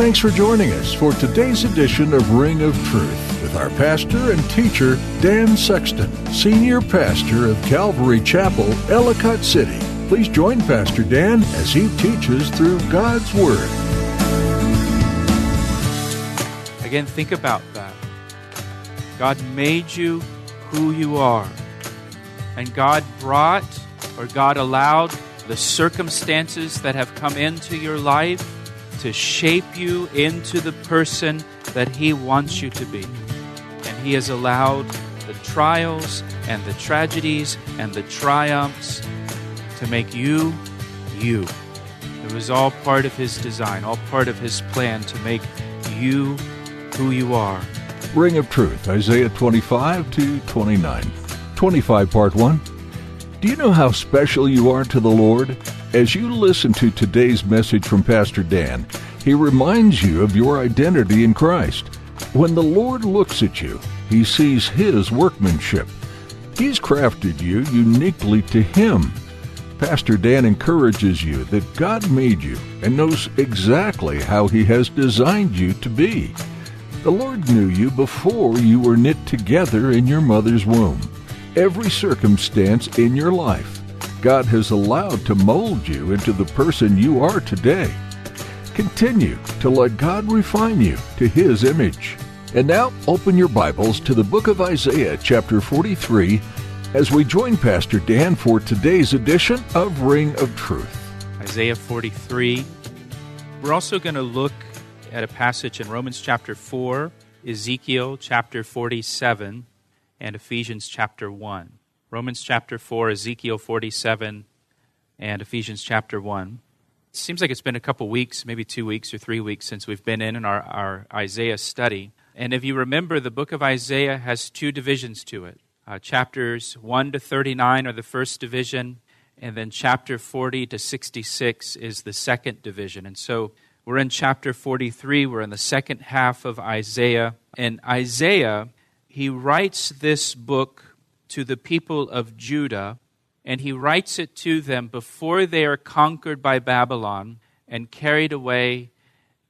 Thanks for joining us for today's edition of Ring of Truth with our pastor and teacher, Dan Sexton, Senior Pastor of Calvary Chapel, Ellicott City. Please join Pastor Dan as he teaches through God's Word. Again, think about that. God made you who you are. And God brought or God allowed the circumstances that have come into your life to shape you into the person that He wants you to be. And He has allowed the trials and the tragedies and the triumphs to make you you. It was all part of His design, all part of His plan to make you who you are. Ring of Truth, Isaiah 25 to 29. 25, Part 1. Do you know how special you are to the Lord? As you listen to today's message from Pastor Dan, he reminds you of your identity in Christ. When the Lord looks at you, he sees his workmanship. He's crafted you uniquely to him. Pastor Dan encourages you that God made you and knows exactly how he has designed you to be. The Lord knew you before you were knit together in your mother's womb. Every circumstance in your life, God has allowed to mold you into the person you are today. Continue to let God refine you to His image. And now, open your Bibles to the book of Isaiah, chapter 43, as we join Pastor Dan for today's edition of Ring of Truth. Isaiah 43. We're also going to look at a passage in Romans chapter 4, Ezekiel chapter 47, and Ephesians chapter 1. Romans chapter 4, Ezekiel 47, and Ephesians chapter 1. It seems like it's been a couple weeks, maybe two weeks or three weeks since we've been in, in our, our Isaiah study. And if you remember, the book of Isaiah has two divisions to it. Uh, chapters 1 to 39 are the first division, and then chapter 40 to 66 is the second division. And so we're in chapter 43, we're in the second half of Isaiah. And Isaiah, he writes this book to the people of Judah, and he writes it to them before they are conquered by Babylon and carried away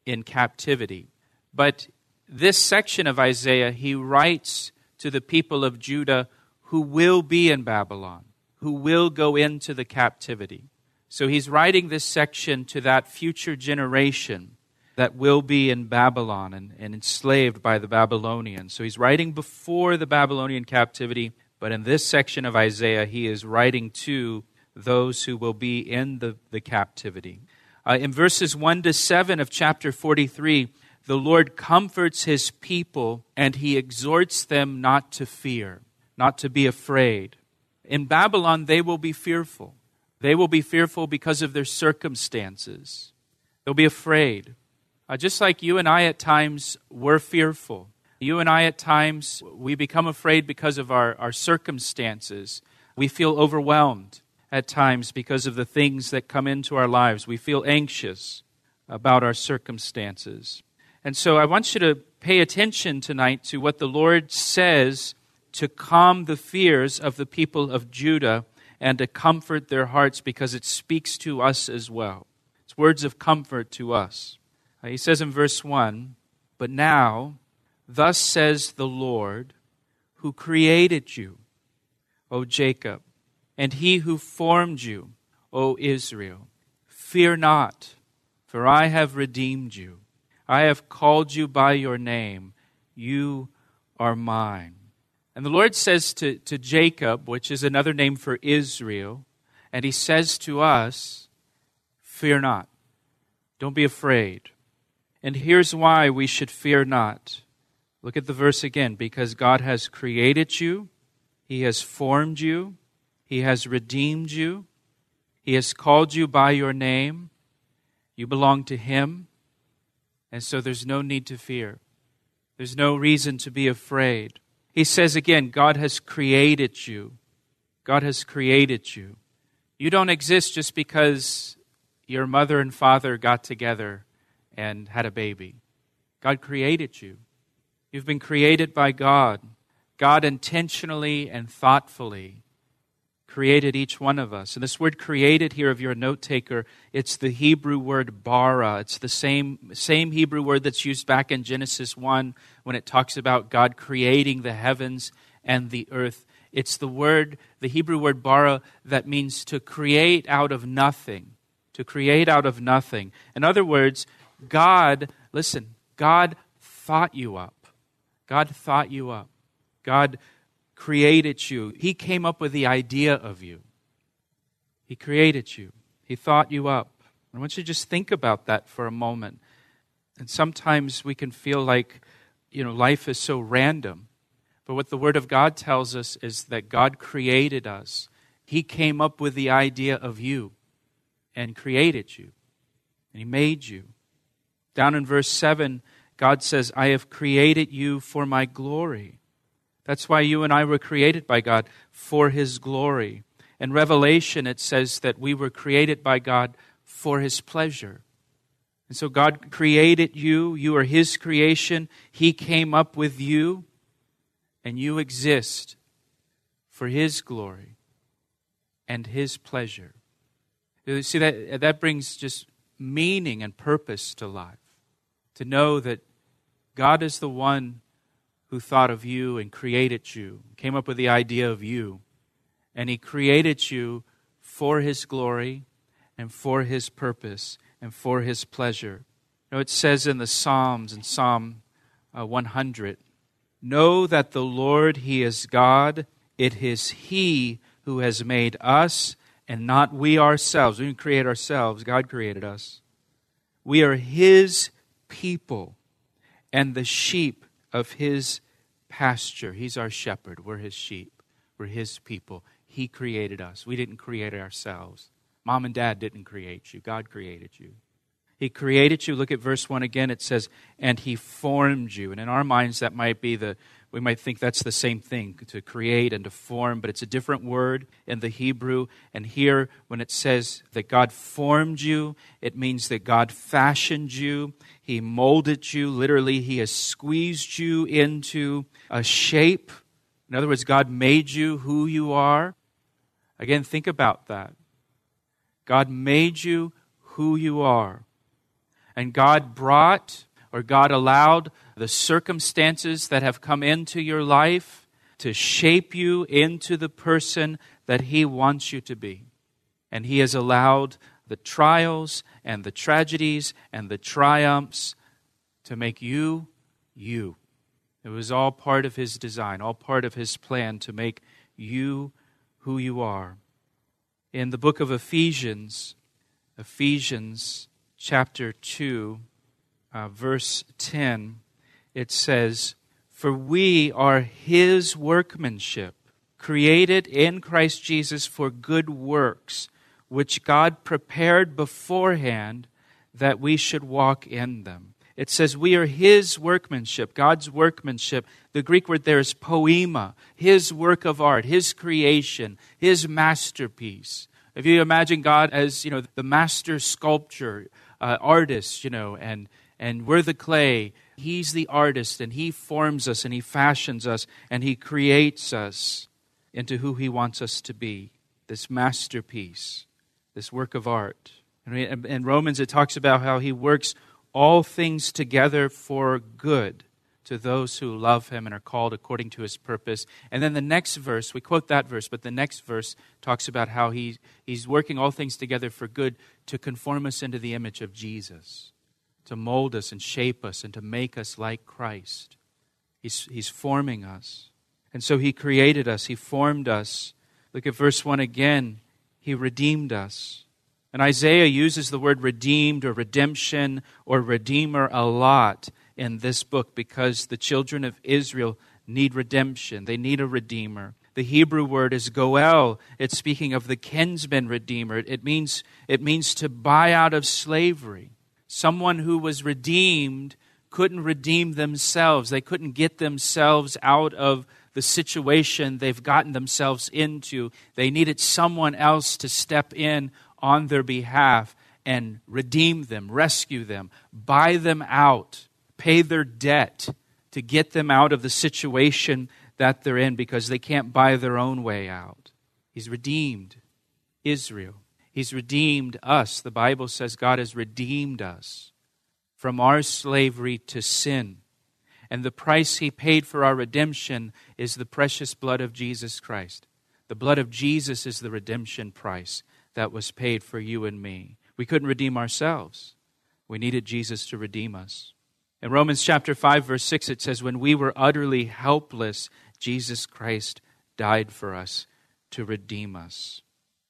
in captivity. But this section of Isaiah, he writes to the people of Judah who will be in Babylon, who will go into the captivity. So he's writing this section to that future generation that will be in Babylon and, and, enslaved by the Babylonians. So he's writing before the Babylonian captivity, but in this section of Isaiah, he is writing to those who will be in the, the captivity. Uh, in verses 1 to 7 of chapter 43, the Lord comforts his people and he exhorts them not to fear, not to be afraid. In Babylon, they will be fearful. They will be fearful because of their circumstances. They'll be afraid. Uh, just like you and I at times were fearful. You and I at times, we become afraid because of our, our circumstances. We feel overwhelmed at times because of the things that come into our lives. We feel anxious about our circumstances. And so I want you to pay attention tonight to what the Lord says to calm the fears of the people of Judah and to comfort their hearts because it speaks to us as well. It's words of comfort to us. Uh, he says in verse 1 But now, thus says the Lord, who created you, O Jacob, and he who formed you, O Israel. Fear not, for I have redeemed you. I have called you by your name. You are mine. And the Lord says to, to Jacob, which is another name for Israel, and he says to us, Fear not. Don't be afraid. And here's why we should fear not. Look at the verse again. Because God has created you, He has formed you, He has redeemed you, He has called you by your name. You belong to Him, and so there's no need to fear. There's no reason to be afraid. He says again, God has created you. God has created you. You don't exist just because your mother and father got together and had a baby. God created you. You've been created by God. God intentionally and thoughtfully created each one of us. And this word created here, if you're a note taker, it's the Hebrew word bara. It's the same, same Hebrew word that's used back in Genesis 1 when it talks about God creating the heavens and the earth. It's the word, the Hebrew word bara, that means to create out of nothing to create out of nothing. In other words, God, listen, God thought you up. God thought you up. God created you. He came up with the idea of you. He created you. He thought you up. I want you to just think about that for a moment. And sometimes we can feel like, you know, life is so random. But what the Word of God tells us is that God created us. He came up with the idea of you and created you, and He made you. Down in verse 7, God says, I have created you for my glory. That's why you and I were created by God, for His glory. In Revelation, it says that we were created by God for His pleasure. And so God created you. You are His creation. He came up with you, and you exist for His glory and His pleasure. You see, that, that brings just meaning and purpose to life. To know that God is the one who thought of you and created you, came up with the idea of you, and He created you for His glory and for His purpose and for His pleasure. You know, it says in the Psalms, in Psalm uh, 100, Know that the Lord, He is God. It is He who has made us and not we ourselves. We didn't create ourselves, God created us. We are His people and the sheep of His pasture. He's our shepherd. We're His sheep. We're His people. He created us. We didn't create ourselves. Mom and dad didn't create you, God created you. He created you. Look at verse 1 again. It says, and He formed you. And in our minds, that might be the we might think that's the same thing to create and to form, but it's a different word in the Hebrew. And here, when it says that God formed you, it means that God fashioned you, He molded you. Literally, He has squeezed you into a shape. In other words, God made you who you are. Again, think about that. God made you who you are. And God brought or God allowed the circumstances that have come into your life to shape you into the person that He wants you to be. And He has allowed the trials and the tragedies and the triumphs to make you you. It was all part of His design, all part of His plan to make you who you are. In the book of Ephesians, Ephesians chapter 2, uh, verse 10, it says, For we are his workmanship, created in Christ Jesus for good works, which God prepared beforehand that we should walk in them. It says we are his workmanship, God's workmanship. The Greek word there is poema, his work of art, his creation, his masterpiece. If you imagine God as, you know, the master sculptor, uh, artist, you know, and and we're the clay. He's the artist, and He forms us, and He fashions us, and He creates us into who He wants us to be this masterpiece, this work of art. And in Romans, it talks about how He works all things together for good to those who love him and are called according to his purpose. And then the next verse, we quote that verse, but the next verse talks about how he, he's working all things together for good to conform us into the image of Jesus to mold us and shape us and to make us like Christ. He's, he's forming us. And so He created us, He formed us. Look at verse 1 again. He redeemed us. And Isaiah uses the word redeemed or redemption or redeemer a lot in this book because the children of Israel need redemption. They need a redeemer. The Hebrew word is goel. It's speaking of the kinsman redeemer. It means, it means to buy out of slavery. Someone who was redeemed couldn't redeem themselves. They couldn't get themselves out of the situation they've gotten themselves into. They needed someone else to step in on their behalf and redeem them, rescue them, buy them out, pay their debt to get them out of the situation that they're in because they can't buy their own way out. He's redeemed Israel. He's redeemed us. The Bible says God has redeemed us from our slavery to sin. And the price he paid for our redemption is the precious blood of Jesus Christ. The blood of Jesus is the redemption price that was paid for you and me. We couldn't redeem ourselves. We needed Jesus to redeem us. In Romans chapter 5 verse 6 it says when we were utterly helpless Jesus Christ died for us to redeem us.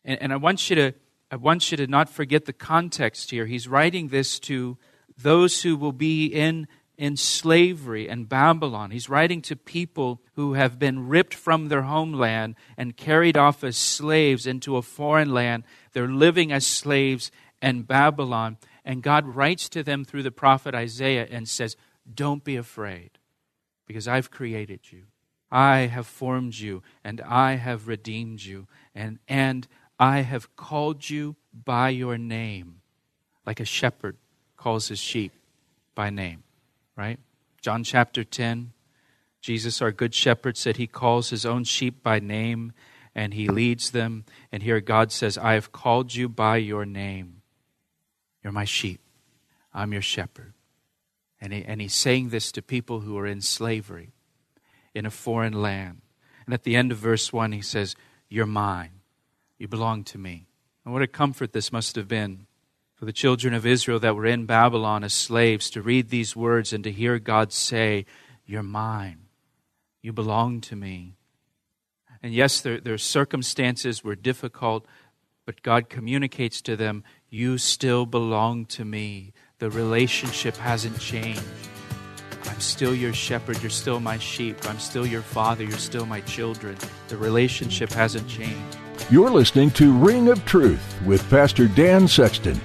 And, and I want you to I want you to not forget the context here. He's writing this to those who will be in, in slavery in Babylon. He's writing to people who have been ripped from their homeland and carried off as slaves into a foreign land. They're living as slaves in Babylon. And God writes to them through the prophet Isaiah and says, Don't be afraid, because I've created you. I have formed you, and I have redeemed you, and, and I have called you by your name, like a shepherd calls his sheep by name, right? John chapter 10, Jesus, our good shepherd, said he calls his own sheep by name and he leads them. And here God says, I have called you by your name. You're my sheep. I'm your shepherd. And, he, and he's saying this to people who are in slavery in a foreign land. And at the end of verse 1, he says, You're mine. You belong to me. And what a comfort this must have been for the children of Israel that were in Babylon as slaves to read these words and to hear God say, You're mine. You belong to me. And yes, their, their circumstances were difficult, but God communicates to them, You still belong to me. The relationship hasn't changed. I'm still your shepherd. You're still my sheep. I'm still your father. You're still my children. The relationship hasn't changed. You're listening to Ring of Truth with Pastor Dan Sexton.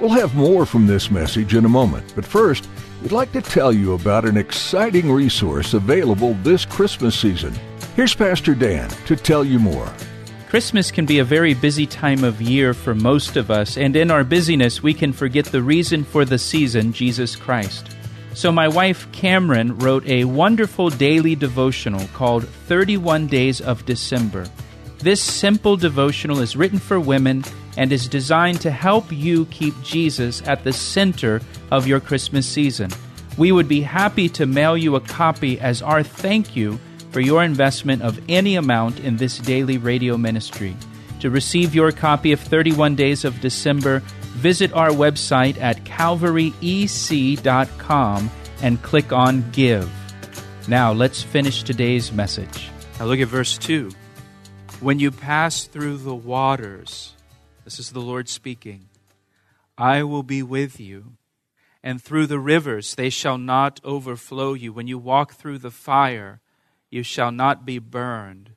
We'll have more from this message in a moment, but first, we'd like to tell you about an exciting resource available this Christmas season. Here's Pastor Dan to tell you more. Christmas can be a very busy time of year for most of us, and in our busyness, we can forget the reason for the season, Jesus Christ. So, my wife Cameron wrote a wonderful daily devotional called 31 Days of December. This simple devotional is written for women and is designed to help you keep Jesus at the center of your Christmas season. We would be happy to mail you a copy as our thank you for your investment of any amount in this daily radio ministry. To receive your copy of 31 Days of December, visit our website at calvaryec.com and click on Give. Now, let's finish today's message. Now, look at verse 2. When you pass through the waters, this is the Lord speaking. I will be with you, and through the rivers they shall not overflow you. When you walk through the fire, you shall not be burned,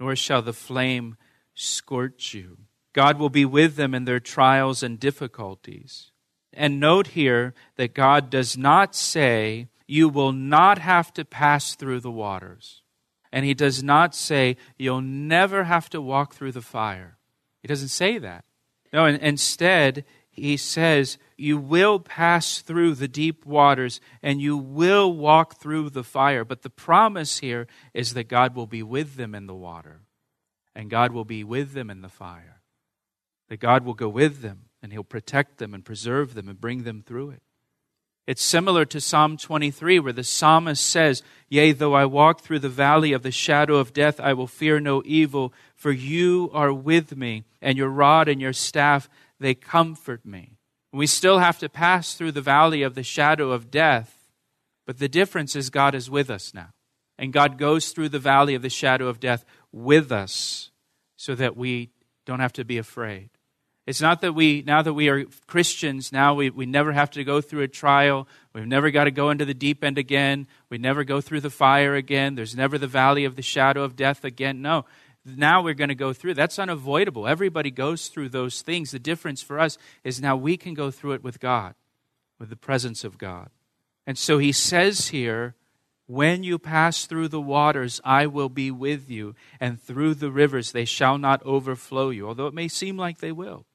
nor shall the flame scorch you. God will be with them in their trials and difficulties. And note here that God does not say, You will not have to pass through the waters. And He does not say, You'll never have to walk through the fire. He doesn't say that. No, instead, he says, You will pass through the deep waters and you will walk through the fire. But the promise here is that God will be with them in the water and God will be with them in the fire. That God will go with them and he'll protect them and preserve them and bring them through it. It's similar to Psalm 23, where the psalmist says, Yea, though I walk through the valley of the shadow of death, I will fear no evil, for you are with me, and your rod and your staff, they comfort me. We still have to pass through the valley of the shadow of death, but the difference is God is with us now. And God goes through the valley of the shadow of death with us so that we don't have to be afraid. It's not that we, now that we are Christians, now we, we never have to go through a trial. We've never got to go into the deep end again. We never go through the fire again. There's never the valley of the shadow of death again. No. Now we're going to go through. That's unavoidable. Everybody goes through those things. The difference for us is now we can go through it with God, with the presence of God. And so he says here, when you pass through the waters, I will be with you, and through the rivers, they shall not overflow you, although it may seem like they will.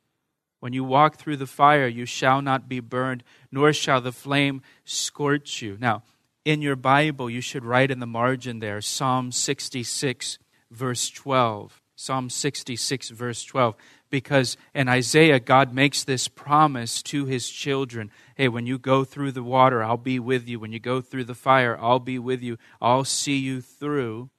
When you walk through the fire, you shall not be burned, nor shall the flame scorch you. Now, in your Bible, you should write in the margin there Psalm 66, verse 12. Psalm 66, verse 12. Because in Isaiah, God makes this promise to his children Hey, when you go through the water, I'll be with you. When you go through the fire, I'll be with you. I'll see you through.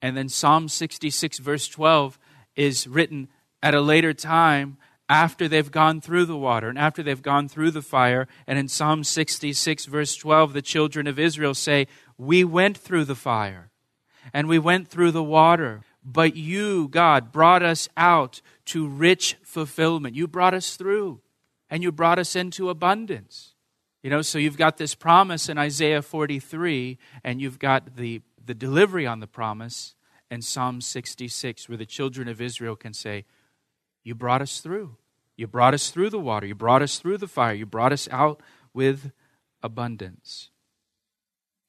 And then Psalm 66, verse 12, is written at a later time after they've gone through the water and after they've gone through the fire. And in Psalm 66, verse 12, the children of Israel say, We went through the fire and we went through the water, but you, God, brought us out to rich fulfillment. You brought us through and you brought us into abundance. You know, so you've got this promise in Isaiah 43, and you've got the, the delivery on the promise in Psalm 66, where the children of Israel can say, you brought us through. You brought us through the water. You brought us through the fire. You brought us out with abundance.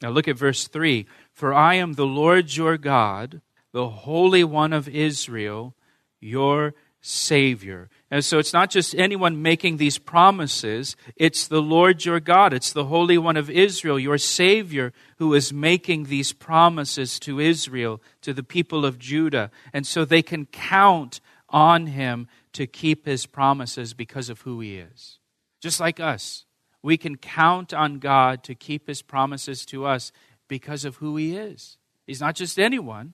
Now look at verse 3 For I am the Lord your God, the Holy One of Israel, your Savior. And so it's not just anyone making these promises, it's the Lord your God, it's the Holy One of Israel, your Savior, who is making these promises to Israel, to the people of Judah. And so they can count on him to keep his promises because of who he is. Just like us, we can count on God to keep his promises to us because of who he is. He's not just anyone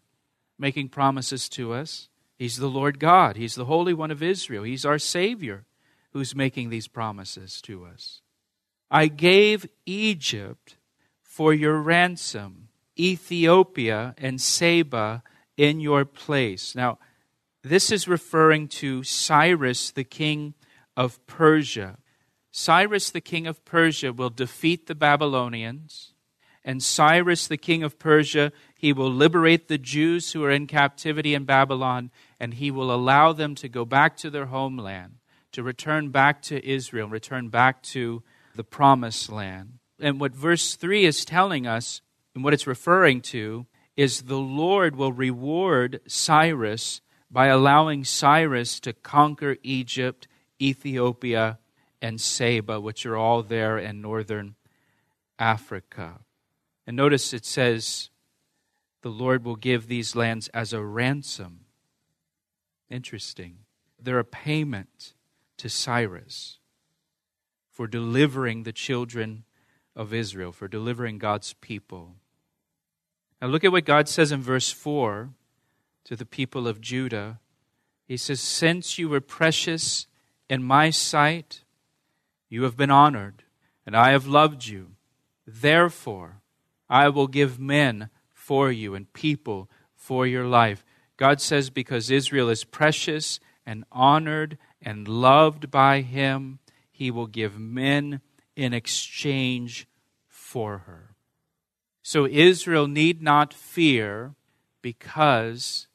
making promises to us, he's the Lord God, he's the Holy One of Israel, he's our Savior who's making these promises to us. I gave Egypt for your ransom, Ethiopia and Seba in your place. Now, this is referring to Cyrus, the king of Persia. Cyrus, the king of Persia, will defeat the Babylonians. And Cyrus, the king of Persia, he will liberate the Jews who are in captivity in Babylon, and he will allow them to go back to their homeland, to return back to Israel, return back to the promised land. And what verse 3 is telling us, and what it's referring to, is the Lord will reward Cyrus by allowing Cyrus to conquer Egypt, Ethiopia, and Seba, which are all there in northern Africa. And notice it says, the Lord will give these lands as a ransom. Interesting. They're a payment to Cyrus for delivering the children of Israel, for delivering God's people. Now look at what God says in verse 4 to the people of Judah. He says, Since you were precious in my sight, you have been honored, and I have loved you. Therefore, I will give men for you and people for your life. God says, because Israel is precious and honored and loved by him, he will give men in exchange for her. So Israel need not fear because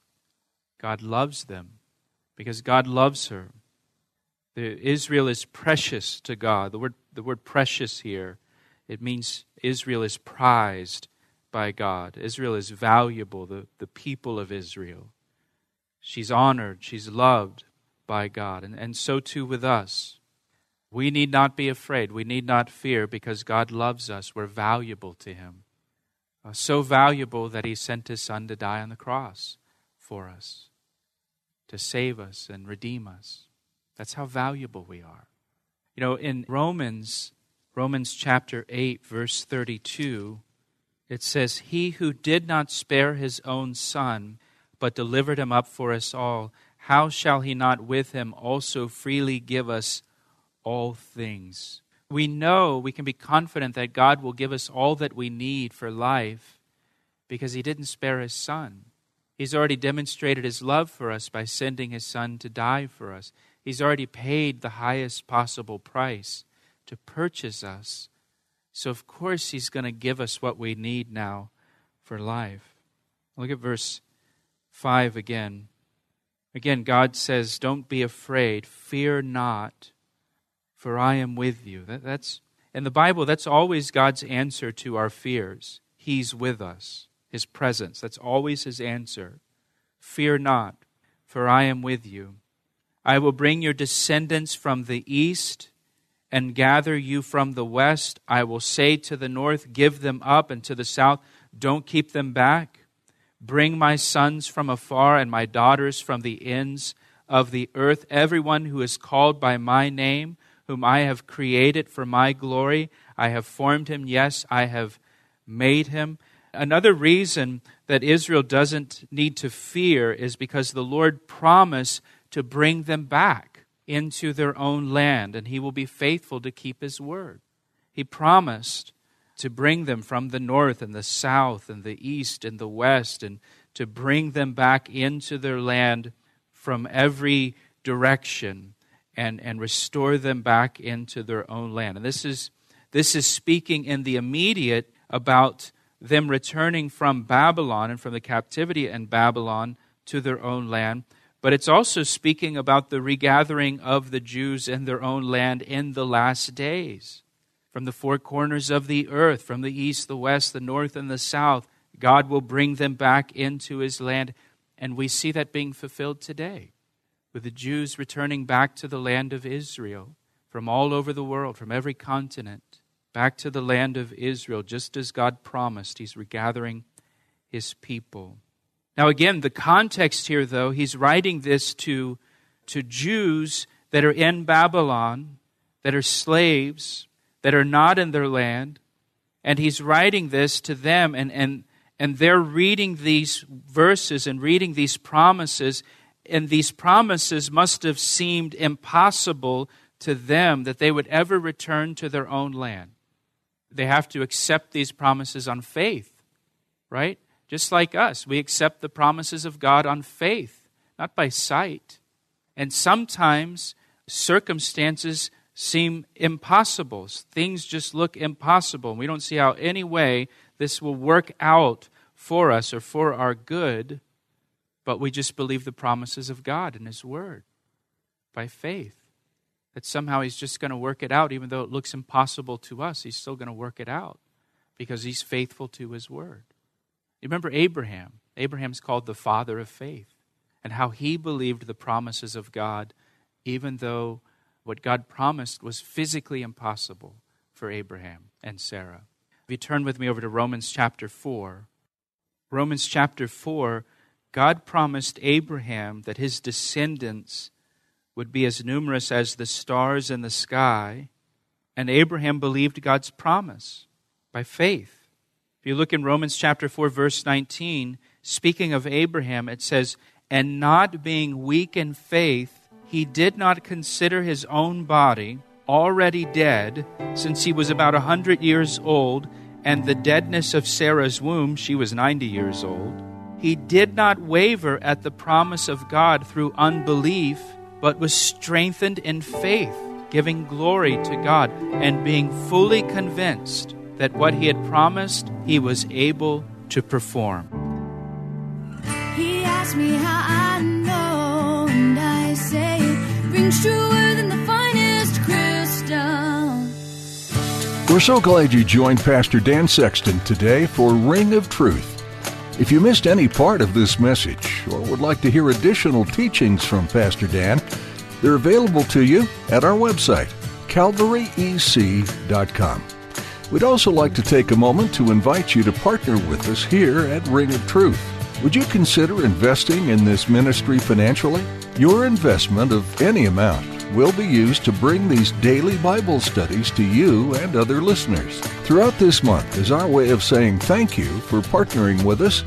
God loves them because God loves her. The, Israel is precious to God. The word, the word precious here, it means Israel is prized by God. Israel is valuable, the, the people of Israel. She's honored, she's loved by God. And, and so too with us. We need not be afraid. We need not fear because God loves us. We're valuable to Him. Uh, so valuable that He sent His Son to die on the cross for us, to save us and redeem us. That's how valuable we are. You know, in Romans, Romans chapter 8, verse 32, it says, He who did not spare his own son, but delivered him up for us all, how shall he not with him also freely give us all things? We know, we can be confident that God will give us all that we need for life because he didn't spare his son. He's already demonstrated his love for us by sending his son to die for us. He's already paid the highest possible price to purchase us. So, of course, He's going to give us what we need now for life. Look at verse 5 again. Again, God says, Don't be afraid, fear not, for I am with you. That, that's in the Bible, that's always God's answer to our fears. He's with us, His presence. That's always His answer. Fear not, for I am with you. I will bring your descendants from the east and gather you from the west. I will say to the north, Give them up, and to the south, Don't keep them back. Bring my sons from afar and my daughters from the ends of the earth, everyone who is called by my name whom I have created for my glory. I have formed him. Yes, I have made him. Another reason that Israel doesn't need to fear is because the Lord promised to bring them back into their own land, and he will be faithful to keep his word. He promised to bring them from the north and the south and the east and the west, and to bring them back into their land from every direction and, and restore them back into their own land. And this is, this is speaking in the immediate about them returning from Babylon and from the captivity in Babylon to their own land. But it's also speaking about the regathering of the Jews in their own land in the last days. From the four corners of the earth, from the east, the west, the north, and the south, God will bring them back into his land. And we see that being fulfilled today with the Jews returning back to the land of Israel from all over the world, from every continent, back to the land of Israel, just as God promised. He's regathering his people. Now, again, the context here, though, he's writing this to, to Jews that are in Babylon, that are slaves, that are not in their land. And he's writing this to them, and, and, and they're reading these verses and reading these promises, and these promises must have seemed impossible to them that they would ever return to their own land. They have to accept these promises on faith, right? Just like us, we accept the promises of God on faith, not by sight. And sometimes circumstances seem impossible. Things just look impossible. We don't see how any way this will work out for us or for our good but we just believe the promises of God and His Word by faith. That somehow He's just going to work it out, even though it looks impossible to us, He's still going to work it out because He's faithful to His Word. You remember Abraham? Abraham's called the father of faith, and how he believed the promises of God, even though what God promised was physically impossible for Abraham and Sarah. If you turn with me over to Romans chapter 4, Romans chapter 4 God promised Abraham that his descendants would be as numerous as the stars in the sky, and Abraham believed God's promise by faith. If you look in Romans chapter 4 verse 19, speaking of Abraham, it says, "And not being weak in faith, he did not consider his own body already dead, since he was about a 100 years old, and the deadness of Sarah's womb, she was 90 years old." He did not waver at the promise of God through unbelief, but was strengthened in faith, giving glory to God and being fully convinced that what he had promised, he was able to perform. He asked me how I know, and I say it rings truer than the finest crystal. We're so glad you joined Pastor Dan Sexton today for Ring of Truth. If you missed any part of this message or would like to hear additional teachings from Pastor Dan, they're available to you at our website, calvaryec.com. We'd also like to take a moment to invite you to partner with us here at Ring of Truth. Would you consider investing in this ministry financially? Your investment of any amount will be used to bring these daily Bible studies to you and other listeners. Throughout this month, as our way of saying thank you for partnering with us,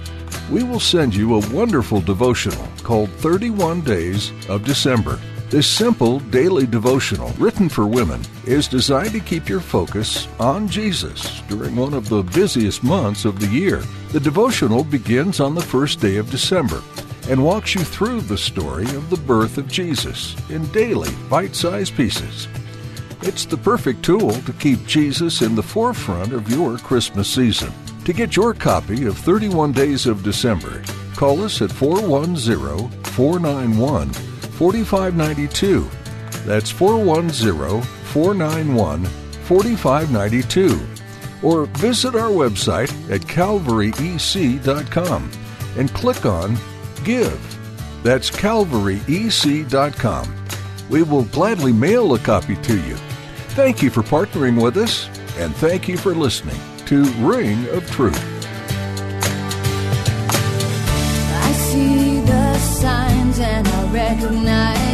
we will send you a wonderful devotional called 31 Days of December. This simple daily devotional, written for women, is designed to keep your focus on Jesus during one of the busiest months of the year. The devotional begins on the first day of December and walks you through the story of the birth of Jesus in daily bite sized pieces. It's the perfect tool to keep Jesus in the forefront of your Christmas season. To get your copy of 31 Days of December, call us at 410 491 4592. That's 410 491 4592. Or visit our website at calvaryec.com and click on Give. That's calvaryec.com. We will gladly mail a copy to you. Thank you for partnering with us, and thank you for listening to Ring of Truth. Signs and I recognize